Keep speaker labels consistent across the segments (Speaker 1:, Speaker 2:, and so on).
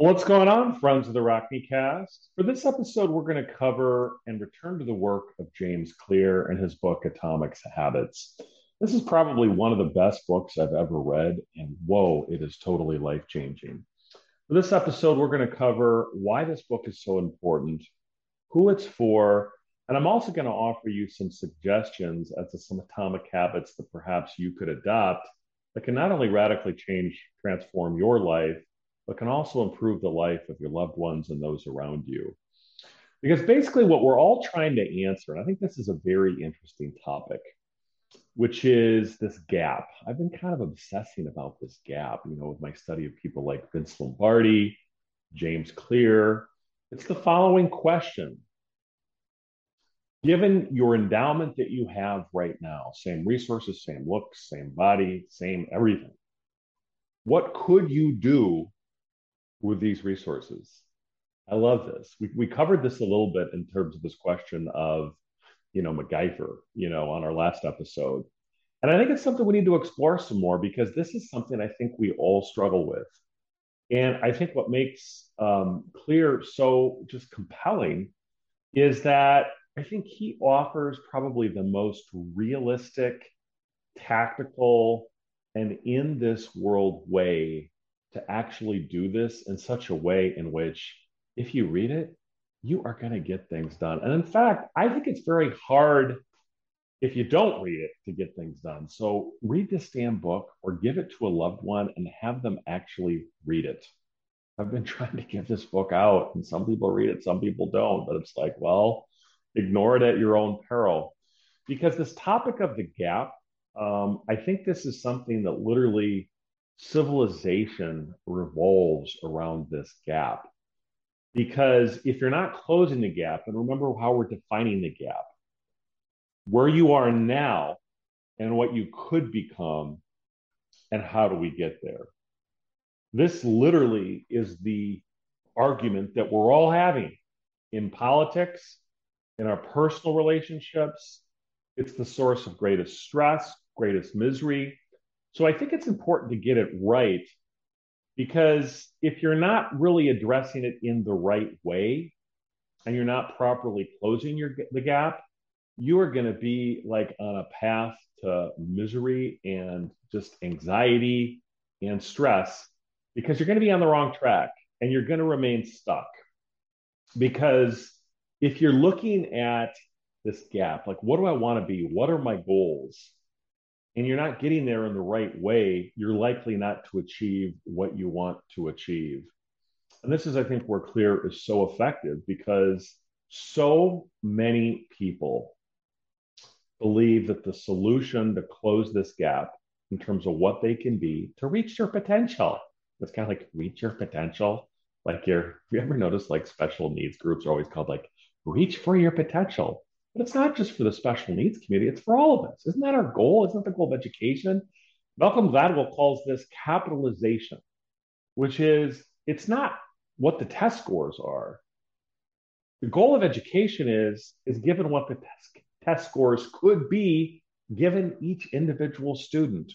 Speaker 1: What's going on, friends of the Rockney Cast? For this episode, we're going to cover and return to the work of James Clear and his book Atomic Habits. This is probably one of the best books I've ever read, and whoa, it is totally life changing. For this episode, we're going to cover why this book is so important, who it's for, and I'm also going to offer you some suggestions as to some atomic habits that perhaps you could adopt that can not only radically change, transform your life, but can also improve the life of your loved ones and those around you. Because basically, what we're all trying to answer, and I think this is a very interesting topic, which is this gap. I've been kind of obsessing about this gap, you know, with my study of people like Vince Lombardi, James Clear. It's the following question Given your endowment that you have right now, same resources, same looks, same body, same everything, what could you do with these resources? I love this. We, we covered this a little bit in terms of this question of you know, MacGyver, you know, on our last episode. And I think it's something we need to explore some more because this is something I think we all struggle with. And I think what makes um, Clear so just compelling is that I think he offers probably the most realistic, tactical, and in this world way to actually do this in such a way in which, if you read it, you are going to get things done. And in fact, I think it's very hard if you don't read it to get things done. So read this damn book or give it to a loved one and have them actually read it. I've been trying to give this book out, and some people read it, some people don't. But it's like, well, ignore it at your own peril. Because this topic of the gap, um, I think this is something that literally civilization revolves around this gap. Because if you're not closing the gap, and remember how we're defining the gap, where you are now and what you could become, and how do we get there? This literally is the argument that we're all having in politics, in our personal relationships. It's the source of greatest stress, greatest misery. So I think it's important to get it right because if you're not really addressing it in the right way and you're not properly closing your the gap you are going to be like on a path to misery and just anxiety and stress because you're going to be on the wrong track and you're going to remain stuck. Because if you're looking at this gap like what do i want to be? What are my goals and you're not getting there in the right way, you're likely not to achieve what you want to achieve. And this is, I think, where Clear is so effective because so many people believe that the solution to close this gap in terms of what they can be to reach their potential. It's kind of like reach your potential. Like your, have you ever noticed like special needs groups are always called like reach for your potential? But it's not just for the special needs community, it's for all of us. Isn't that our goal? Isn't that the goal of education? Malcolm Gladwell calls this capitalization, which is it's not what the test scores are. The goal of education is, is given what the test, test scores could be given each individual student.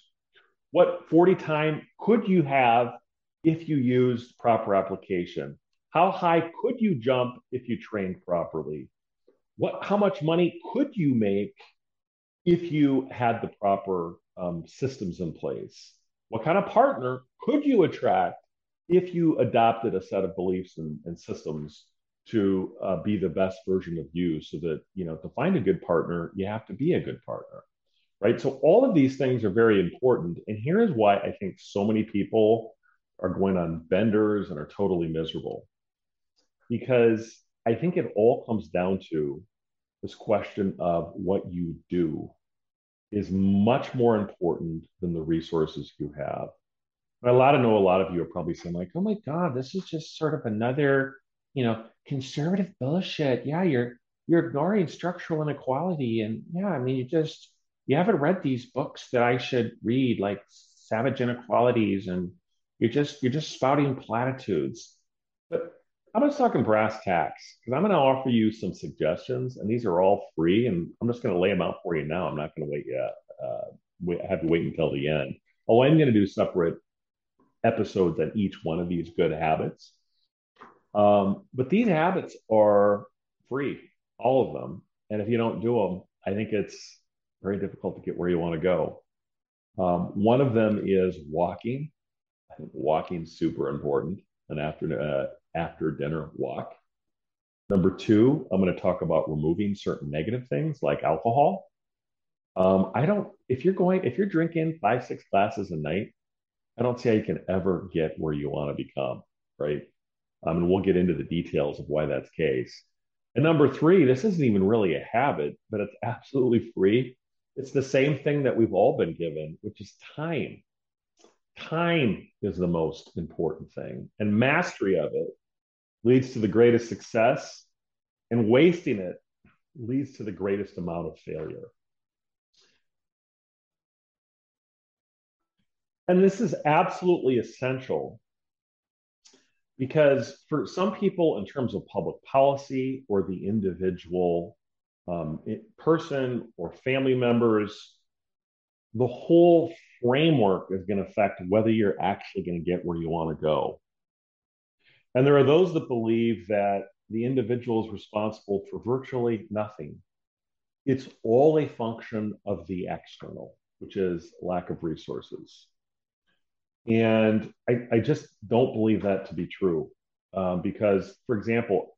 Speaker 1: What 40 time could you have if you used proper application? How high could you jump if you trained properly? What how much money could you make if you had the proper um, systems in place? What kind of partner could you attract if you adopted a set of beliefs and, and systems to uh, be the best version of you? So that you know to find a good partner, you have to be a good partner, right? So all of these things are very important, and here is why I think so many people are going on benders and are totally miserable because I think it all comes down to this question of what you do is much more important than the resources you have. But a lot of know a lot of you are probably saying like, "Oh my God, this is just sort of another, you know, conservative bullshit." Yeah, you're you're ignoring structural inequality, and yeah, I mean, you just you haven't read these books that I should read, like Savage Inequalities, and you're just you're just spouting platitudes. But I'm just talking brass tacks because I'm going to offer you some suggestions, and these are all free, and I'm just going to lay them out for you now. I'm not going to wait yet. Uh, wait, have to wait until the end. Oh, I'm going to do separate episodes on each one of these good habits. Um, but these habits are free, all of them. And if you don't do them, I think it's very difficult to get where you want to go. Um, one of them is walking. I think walking super important. An after uh, after dinner walk. Number two, I'm going to talk about removing certain negative things like alcohol. Um, I don't. If you're going, if you're drinking five, six glasses a night, I don't see how you can ever get where you want to become, right? Um, and we'll get into the details of why that's the case. And number three, this isn't even really a habit, but it's absolutely free. It's the same thing that we've all been given, which is time. Time is the most important thing, and mastery of it leads to the greatest success, and wasting it leads to the greatest amount of failure. And this is absolutely essential because for some people, in terms of public policy or the individual um, person or family members, the whole framework is going to affect whether you're actually going to get where you want to go. And there are those that believe that the individual is responsible for virtually nothing. It's all a function of the external, which is lack of resources. And I, I just don't believe that to be true. Um, because, for example,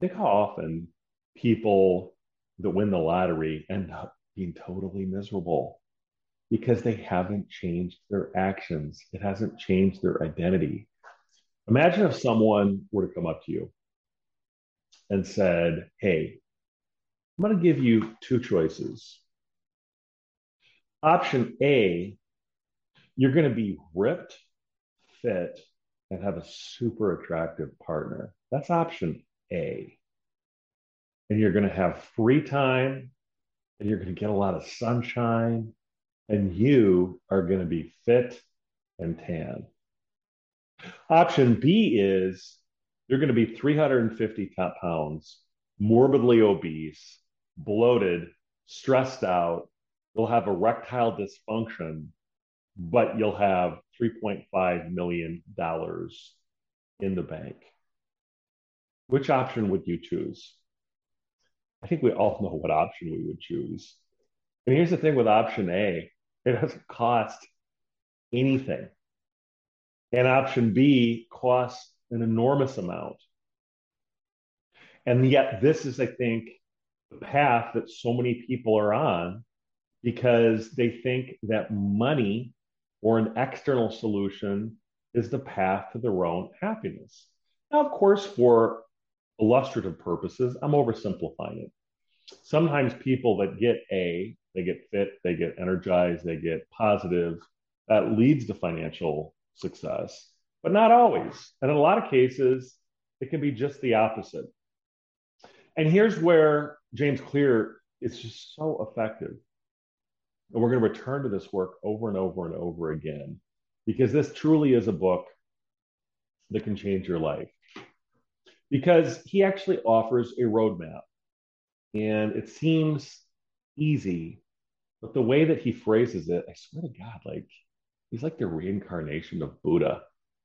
Speaker 1: think how often people that win the lottery end up being totally miserable because they haven't changed their actions. It hasn't changed their identity. Imagine if someone were to come up to you and said, Hey, I'm going to give you two choices. Option A, you're going to be ripped, fit, and have a super attractive partner. That's option A. And you're going to have free time and you're going to get a lot of sunshine and you are going to be fit and tan. Option B is you're going to be 350 pounds, morbidly obese, bloated, stressed out. You'll have erectile dysfunction, but you'll have $3.5 million in the bank. Which option would you choose? I think we all know what option we would choose. And here's the thing with option A it doesn't cost anything. And option B costs an enormous amount. And yet, this is, I think, the path that so many people are on because they think that money or an external solution is the path to their own happiness. Now, of course, for illustrative purposes, I'm oversimplifying it. Sometimes people that get A, they get fit, they get energized, they get positive, that leads to financial success, but not always. And in a lot of cases, it can be just the opposite. And here's where James Clear is just so effective. And we're going to return to this work over and over and over again because this truly is a book that can change your life. Because he actually offers a roadmap. And it seems easy, but the way that he phrases it, I swear to God, like he's like the reincarnation of Buddha.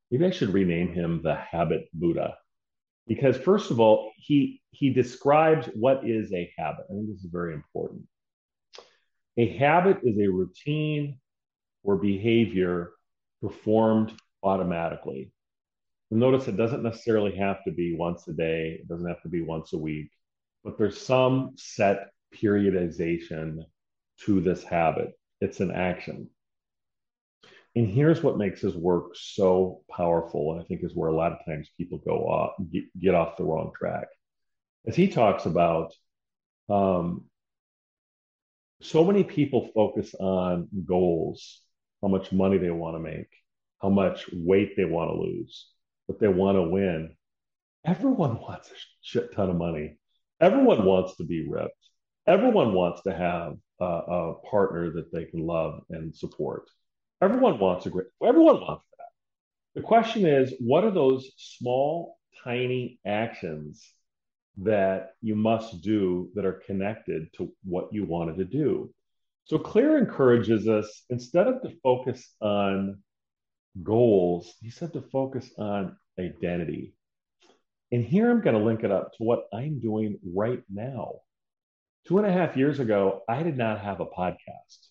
Speaker 1: Maybe I should rename him the habit Buddha. Because first of all, he he describes what is a habit. I think this is very important. A habit is a routine or behavior performed automatically. You'll notice it doesn't necessarily have to be once a day, it doesn't have to be once a week, but there's some set periodization to this habit. It's an action. And here's what makes his work so powerful, and I think is where a lot of times people go off, get, off the wrong track. As he talks about, um, so many people focus on goals, how much money they want to make, how much weight they want to lose, what they want to win. Everyone wants a shit ton of money. Everyone wants to be ripped. Everyone wants to have a, a partner that they can love and support. Everyone wants a great, everyone wants that. The question is, what are those small, tiny actions that you must do that are connected to what you wanted to do? So Clear encourages us instead of to focus on goals, he said to focus on identity. And here I'm going to link it up to what I'm doing right now. Two and a half years ago, I did not have a podcast.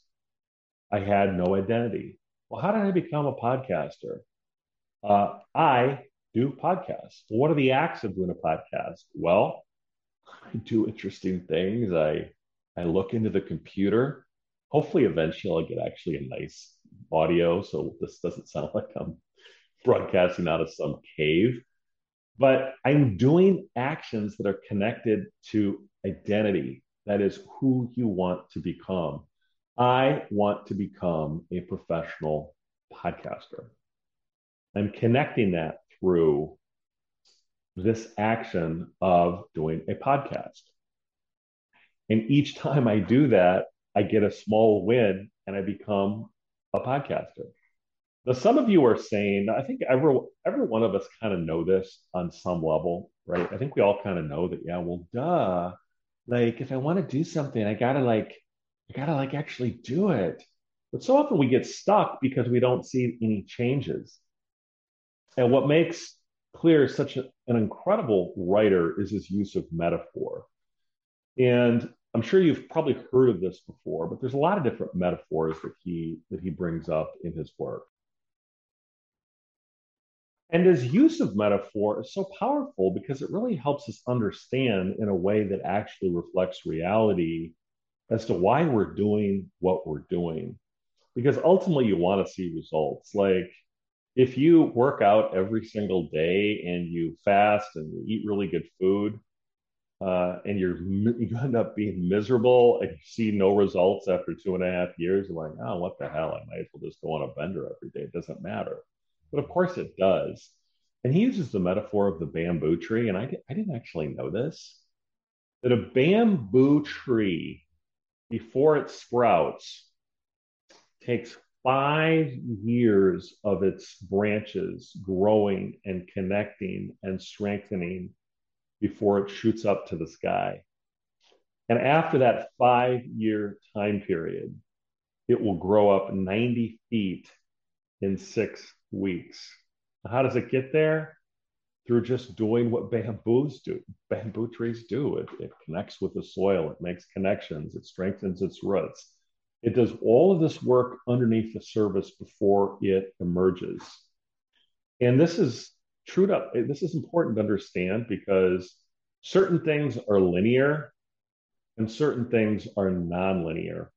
Speaker 1: I had no identity. Well, how did I become a podcaster? Uh, I do podcasts. What are the acts of doing a podcast? Well, I do interesting things. I I look into the computer hopefully eventually I'll get actually a nice audio so this doesn't sound like I'm broadcasting out of some cave. But I'm doing actions that are connected to identity. That is who you want to become. I want to become a professional podcaster. I'm connecting that through this action of doing a podcast. And each time I do that, I get a small win and I become a podcaster. Now, some of you are saying, I think every every one of us kind of know this on some level, right? I think we all kind of know that, yeah, well, duh. Like if I want to do something, I gotta like, I gotta like actually do it. But so often we get stuck because we don't see any changes. And what makes Clear such an incredible writer is his use of metaphor. And I'm sure you've probably heard of this before, but there's a lot of different metaphors that he that he brings up in his work. And his use of metaphor is so powerful because it really helps us understand in a way that actually reflects reality as to why we're doing what we're doing. Because ultimately, you want to see results. Like if you work out every single day and you fast and you eat really good food, uh, and you're you end up being miserable and you see no results after two and a half years, you're like, oh, what the hell? I might as well just go on a bender every day. It doesn't matter. But of course it does. And he uses the metaphor of the bamboo tree. And I, I didn't actually know this that a bamboo tree, before it sprouts, takes five years of its branches growing and connecting and strengthening before it shoots up to the sky. And after that five year time period, it will grow up 90 feet in six weeks. How does it get there? Through just doing what bamboos do, bamboo trees do. It, it connects with the soil, it makes connections, it strengthens its roots. It does all of this work underneath the surface before it emerges. And this is true to this is important to understand because certain things are linear and certain things are nonlinear.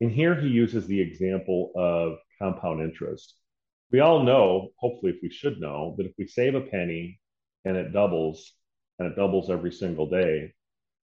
Speaker 1: And here he uses the example of compound interest. We all know, hopefully, if we should know, that if we save a penny and it doubles and it doubles every single day,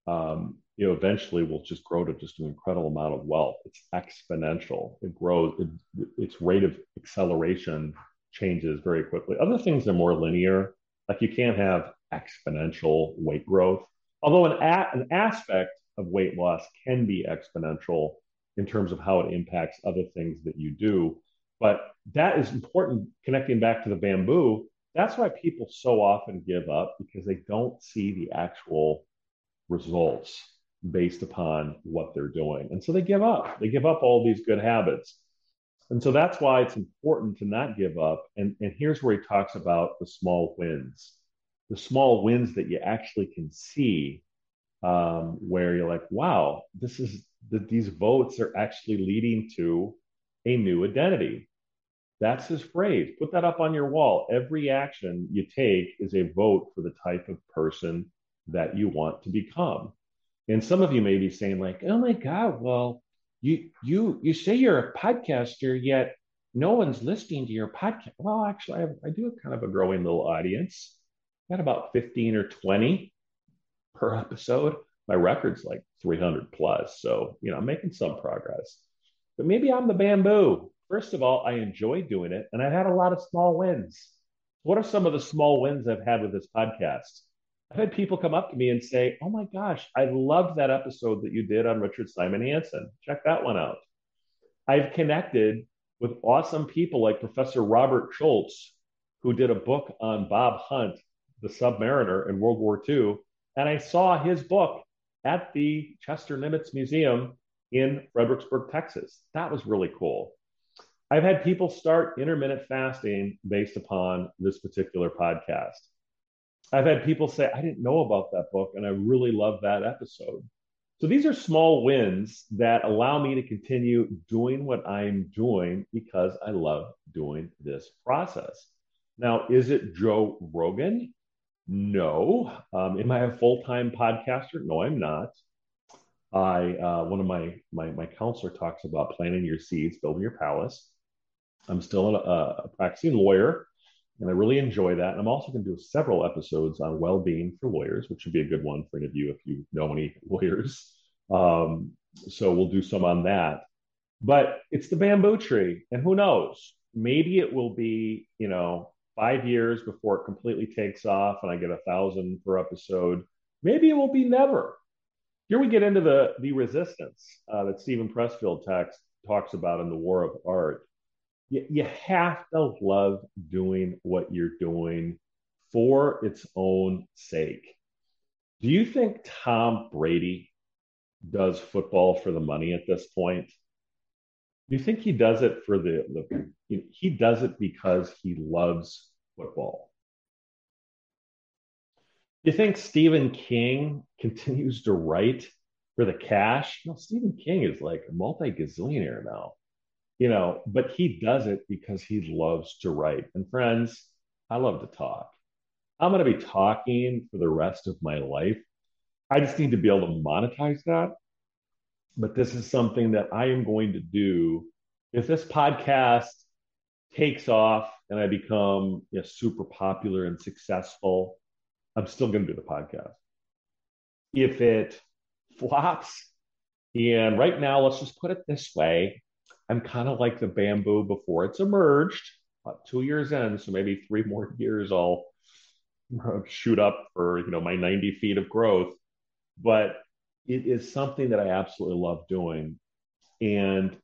Speaker 1: um, you know, eventually we'll just grow to just an incredible amount of wealth. It's exponential. It grows. It, its rate of acceleration changes very quickly. Other things are more linear. Like you can't have exponential weight growth, although an, a- an aspect of weight loss can be exponential in terms of how it impacts other things that you do. But that is important connecting back to the bamboo. That's why people so often give up because they don't see the actual results based upon what they're doing. And so they give up. They give up all these good habits. And so that's why it's important to not give up. And, and here's where he talks about the small wins, the small wins that you actually can see, um, where you're like, wow, this is that these votes are actually leading to a new identity. That's his phrase. Put that up on your wall. Every action you take is a vote for the type of person that you want to become. And some of you may be saying, like, oh my God, well, you you you say you're a podcaster, yet no one's listening to your podcast. Well, actually, I, have, I do have kind of a growing little audience. I Got about 15 or 20 per episode. My record's like 300 plus. So, you know, I'm making some progress. But maybe I'm the bamboo first of all, I enjoy doing it, and I've had a lot of small wins. What are some of the small wins I've had with this podcast? I've had people come up to me and say, Oh my gosh, I loved that episode that you did on Richard Simon Hansen. Check that one out. I've connected with awesome people like Professor Robert Schultz, who did a book on Bob Hunt, the submariner in World War II. And I saw his book at the Chester Nimitz Museum in Fredericksburg, Texas. That was really cool. I've had people start intermittent fasting based upon this particular podcast. I've had people say, I didn't know about that book and I really love that episode. So these are small wins that allow me to continue doing what I'm doing because I love doing this process. Now, is it Joe Rogan? No. Um, am I a full time podcaster? No, I'm not. I uh, one of my, my my counselor talks about planting your seeds, building your palace. I'm still a, a practicing lawyer, and I really enjoy that. And I'm also going to do several episodes on well-being for lawyers, which would be a good one for any of you if you know any lawyers. Um, so we'll do some on that. But it's the bamboo tree, and who knows? Maybe it will be, you know, five years before it completely takes off, and I get a thousand per episode. Maybe it will be never. Here we get into the the resistance uh, that Steven Pressfield text, talks about in the War of Art you, you have to love doing what you're doing for its own sake. Do you think Tom Brady does football for the money at this point? Do you think he does it for the, the he does it because he loves football? You think Stephen King continues to write for the cash? No, Stephen King is like a multi gazillionaire now you know, but he does it because he loves to write. And friends, I love to talk. I'm going to be talking for the rest of my life. I just need to be able to monetize that. But this is something that I am going to do. If this podcast takes off and I become you know, super popular and successful, I'm still going to do the podcast. If it flops, and right now, let's just put it this way I'm kind of like the bamboo before it's emerged, about two years in, so maybe three more years I'll shoot up for you know my 90 feet of growth. But it is something that I absolutely love doing, and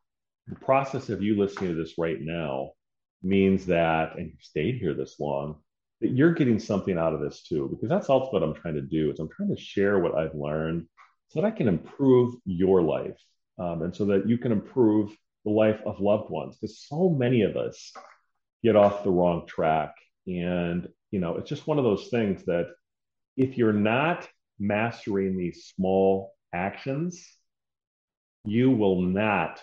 Speaker 1: the process of you listening to this right now means that, and you stayed here this long, that you're getting something out of this too, because that's also what I'm trying to do. Is I'm trying to share what I've learned so that I can improve your life, um, and so that you can improve the life of loved ones because so many of us get off the wrong track and you know it's just one of those things that if you're not mastering these small actions you will not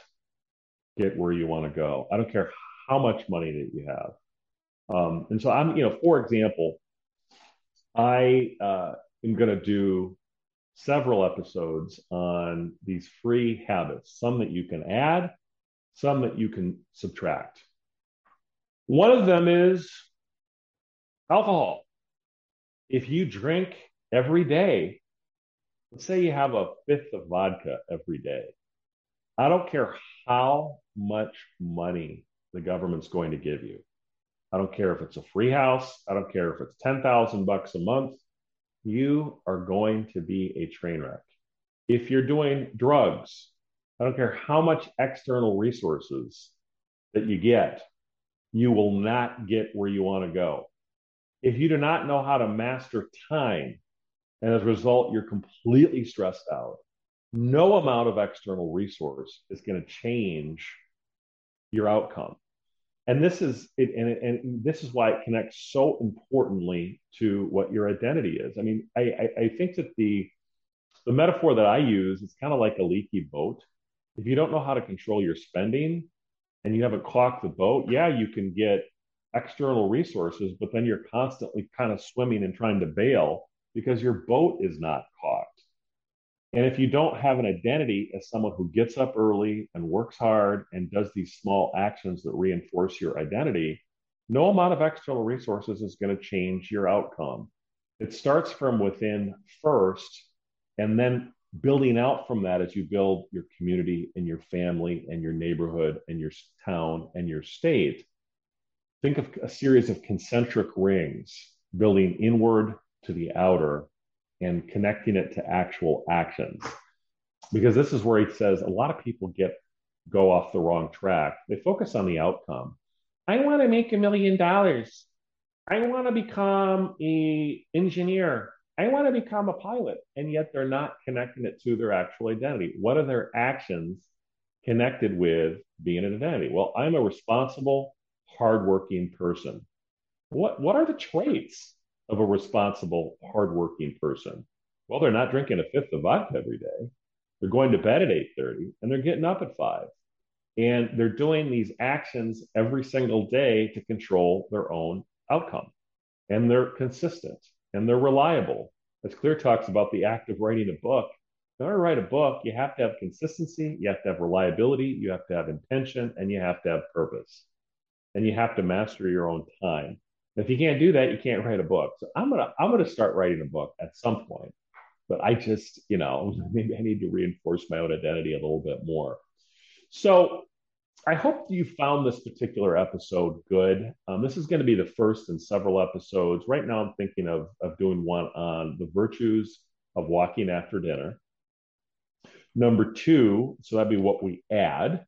Speaker 1: get where you want to go i don't care how much money that you have um, and so i'm you know for example i uh, am going to do several episodes on these free habits some that you can add some that you can subtract. One of them is alcohol. If you drink every day, let's say you have a fifth of vodka every day, I don't care how much money the government's going to give you. I don't care if it's a free house. I don't care if it's 10,000 bucks a month. You are going to be a train wreck. If you're doing drugs, I don't care how much external resources that you get, you will not get where you want to go. If you do not know how to master time, and as a result, you're completely stressed out, no amount of external resource is going to change your outcome. And this is it, and, and this is why it connects so importantly to what your identity is. I mean, I, I, I think that the the metaphor that I use is kind of like a leaky boat if you don't know how to control your spending and you haven't caulked the boat, yeah, you can get external resources, but then you're constantly kind of swimming and trying to bail because your boat is not caulked. And if you don't have an identity as someone who gets up early and works hard and does these small actions that reinforce your identity, no amount of external resources is going to change your outcome. It starts from within first, and then building out from that as you build your community and your family and your neighborhood and your town and your state. Think of a series of concentric rings building inward to the outer and connecting it to actual actions. Because this is where he says a lot of people get go off the wrong track. They focus on the outcome. I want to make a million dollars. I want to become a engineer. I want to become a pilot. And yet they're not connecting it to their actual identity. What are their actions connected with being an identity? Well, I'm a responsible, hardworking person. What what are the traits of a responsible, hardworking person? Well, they're not drinking a fifth of vodka every day. They're going to bed at 8:30 and they're getting up at 5. And they're doing these actions every single day to control their own outcome. And they're consistent and they're reliable. As Clear talks about the act of writing a book, in order to write a book, you have to have consistency, you have to have reliability, you have to have intention, and you have to have purpose. And you have to master your own time. If you can't do that, you can't write a book. So I'm gonna I'm gonna start writing a book at some point. But I just, you know, maybe I need to reinforce my own identity a little bit more. So I hope you found this particular episode good. Um, this is going to be the first in several episodes. Right now, I'm thinking of, of doing one on the virtues of walking after dinner. Number two, so that'd be what we add.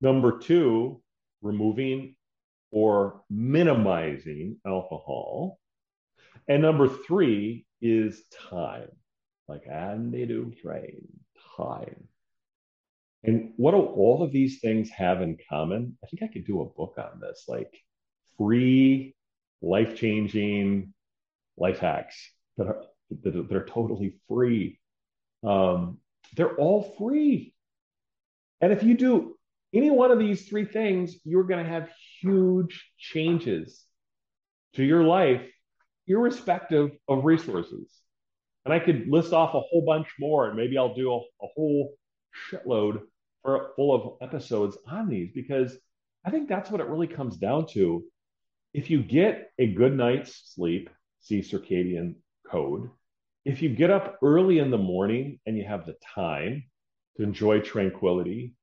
Speaker 1: Number two, removing or minimizing alcohol. And number three is time, like Andy Dufresne, time. And what do all of these things have in common? I think I could do a book on this, like free, life changing life hacks that are, that are, that are totally free. Um, they're all free. And if you do any one of these three things, you're going to have huge changes to your life, irrespective of resources. And I could list off a whole bunch more, and maybe I'll do a, a whole shitload for, full of episodes on these because I think that's what it really comes down to. If you get a good night's sleep, see circadian code, if you get up early in the morning and you have the time to enjoy tranquility,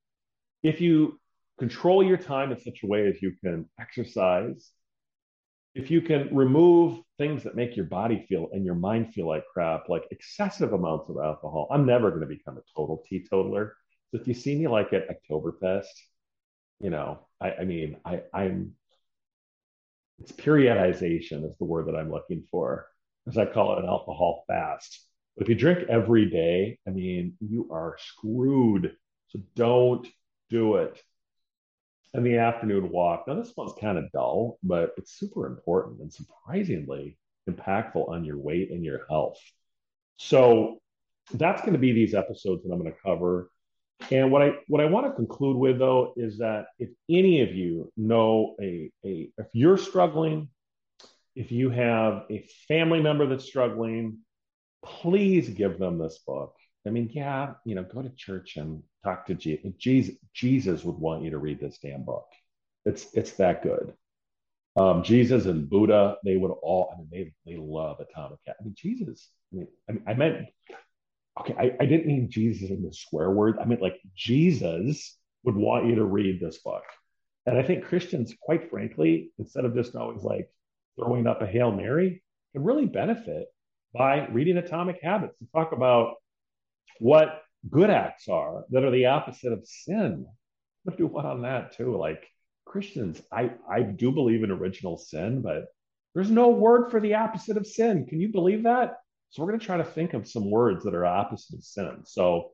Speaker 1: if you control your time in such a way as you can exercise, if you can remove things that make your body feel and your mind feel like crap, like excessive amounts of alcohol, I'm never going to become a total teetotaler. So if you see me like at Oktoberfest, you know, I, I mean, I, I'm, it's periodization is the word that I'm looking for, as I call it an alcohol fast. But if you drink every day, I mean, you are screwed. So don't do it. And the afternoon walk. Now, this one's kind of dull, but it's super important and surprisingly impactful on your weight and your health. So that's going to be these episodes that I'm going to cover. And what I what I want to conclude with though is that if any of you know a, a if you're struggling, if you have a family member that's struggling, please give them this book. I mean, yeah, you know, go to church and talk to Jesus. Jesus. Would want you to read this damn book. It's it's that good. Um, Jesus and Buddha, they would all. I mean, they they love Atomic Habits. I mean, Jesus. I mean, I, mean, I meant okay. I, I didn't mean Jesus in the swear word. I meant like Jesus would want you to read this book. And I think Christians, quite frankly, instead of just always like throwing up a hail mary, can really benefit by reading Atomic Habits to talk about what good acts are that are the opposite of sin. I'm do one on that too. Like Christians, I, I do believe in original sin, but there's no word for the opposite of sin. Can you believe that? So we're going to try to think of some words that are opposite of sin. So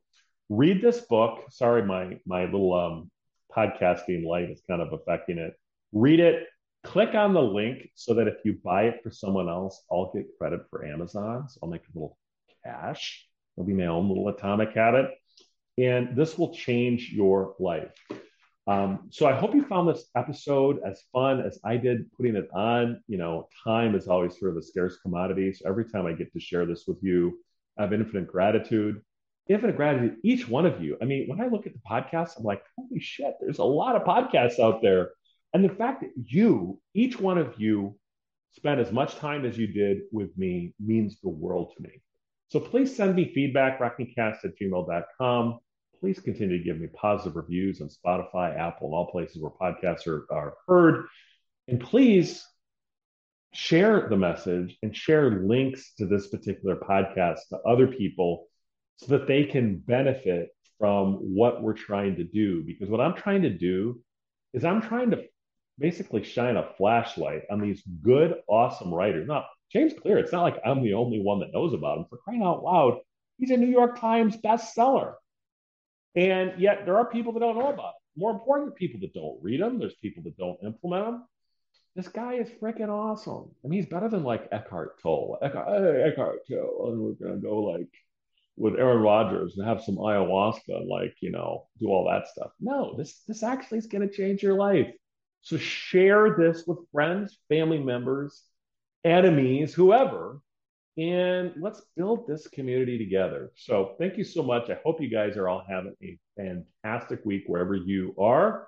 Speaker 1: read this book. Sorry, my my little um, podcasting light is kind of affecting it. Read it. Click on the link so that if you buy it for someone else, I'll get credit for Amazon. So I'll make a little cash. It'll be my own little atomic habit. And this will change your life. Um, so I hope you found this episode as fun as I did putting it on. You know, time is always sort of a scarce commodity. So every time I get to share this with you, I have infinite gratitude. Infinite gratitude, each one of you. I mean, when I look at the podcast, I'm like, holy shit, there's a lot of podcasts out there. And the fact that you, each one of you, spent as much time as you did with me means the world to me. So please send me feedback, rockneycast at gmail.com. Please continue to give me positive reviews on Spotify, Apple, and all places where podcasts are, are heard. And please share the message and share links to this particular podcast to other people so that they can benefit from what we're trying to do. Because what I'm trying to do is I'm trying to basically shine a flashlight on these good, awesome writers. Now, James Clear, it's not like I'm the only one that knows about him. For crying out loud, he's a New York Times bestseller. And yet there are people that don't know about him. More important, people that don't read them. There's people that don't implement them. This guy is freaking awesome. I mean, he's better than like Eckhart Tolle. Eckhart, hey, Eckhart Tolle, and we're gonna go like with Aaron Rodgers and have some ayahuasca and like you know do all that stuff. No, this this actually is gonna change your life. So share this with friends, family members, enemies, whoever, and let's build this community together. So thank you so much. I hope you guys are all having a fantastic week wherever you are.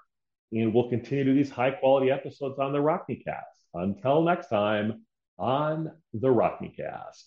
Speaker 1: And we'll continue to do these high quality episodes on the Rockney Cast. Until next time on the Rockney Cast.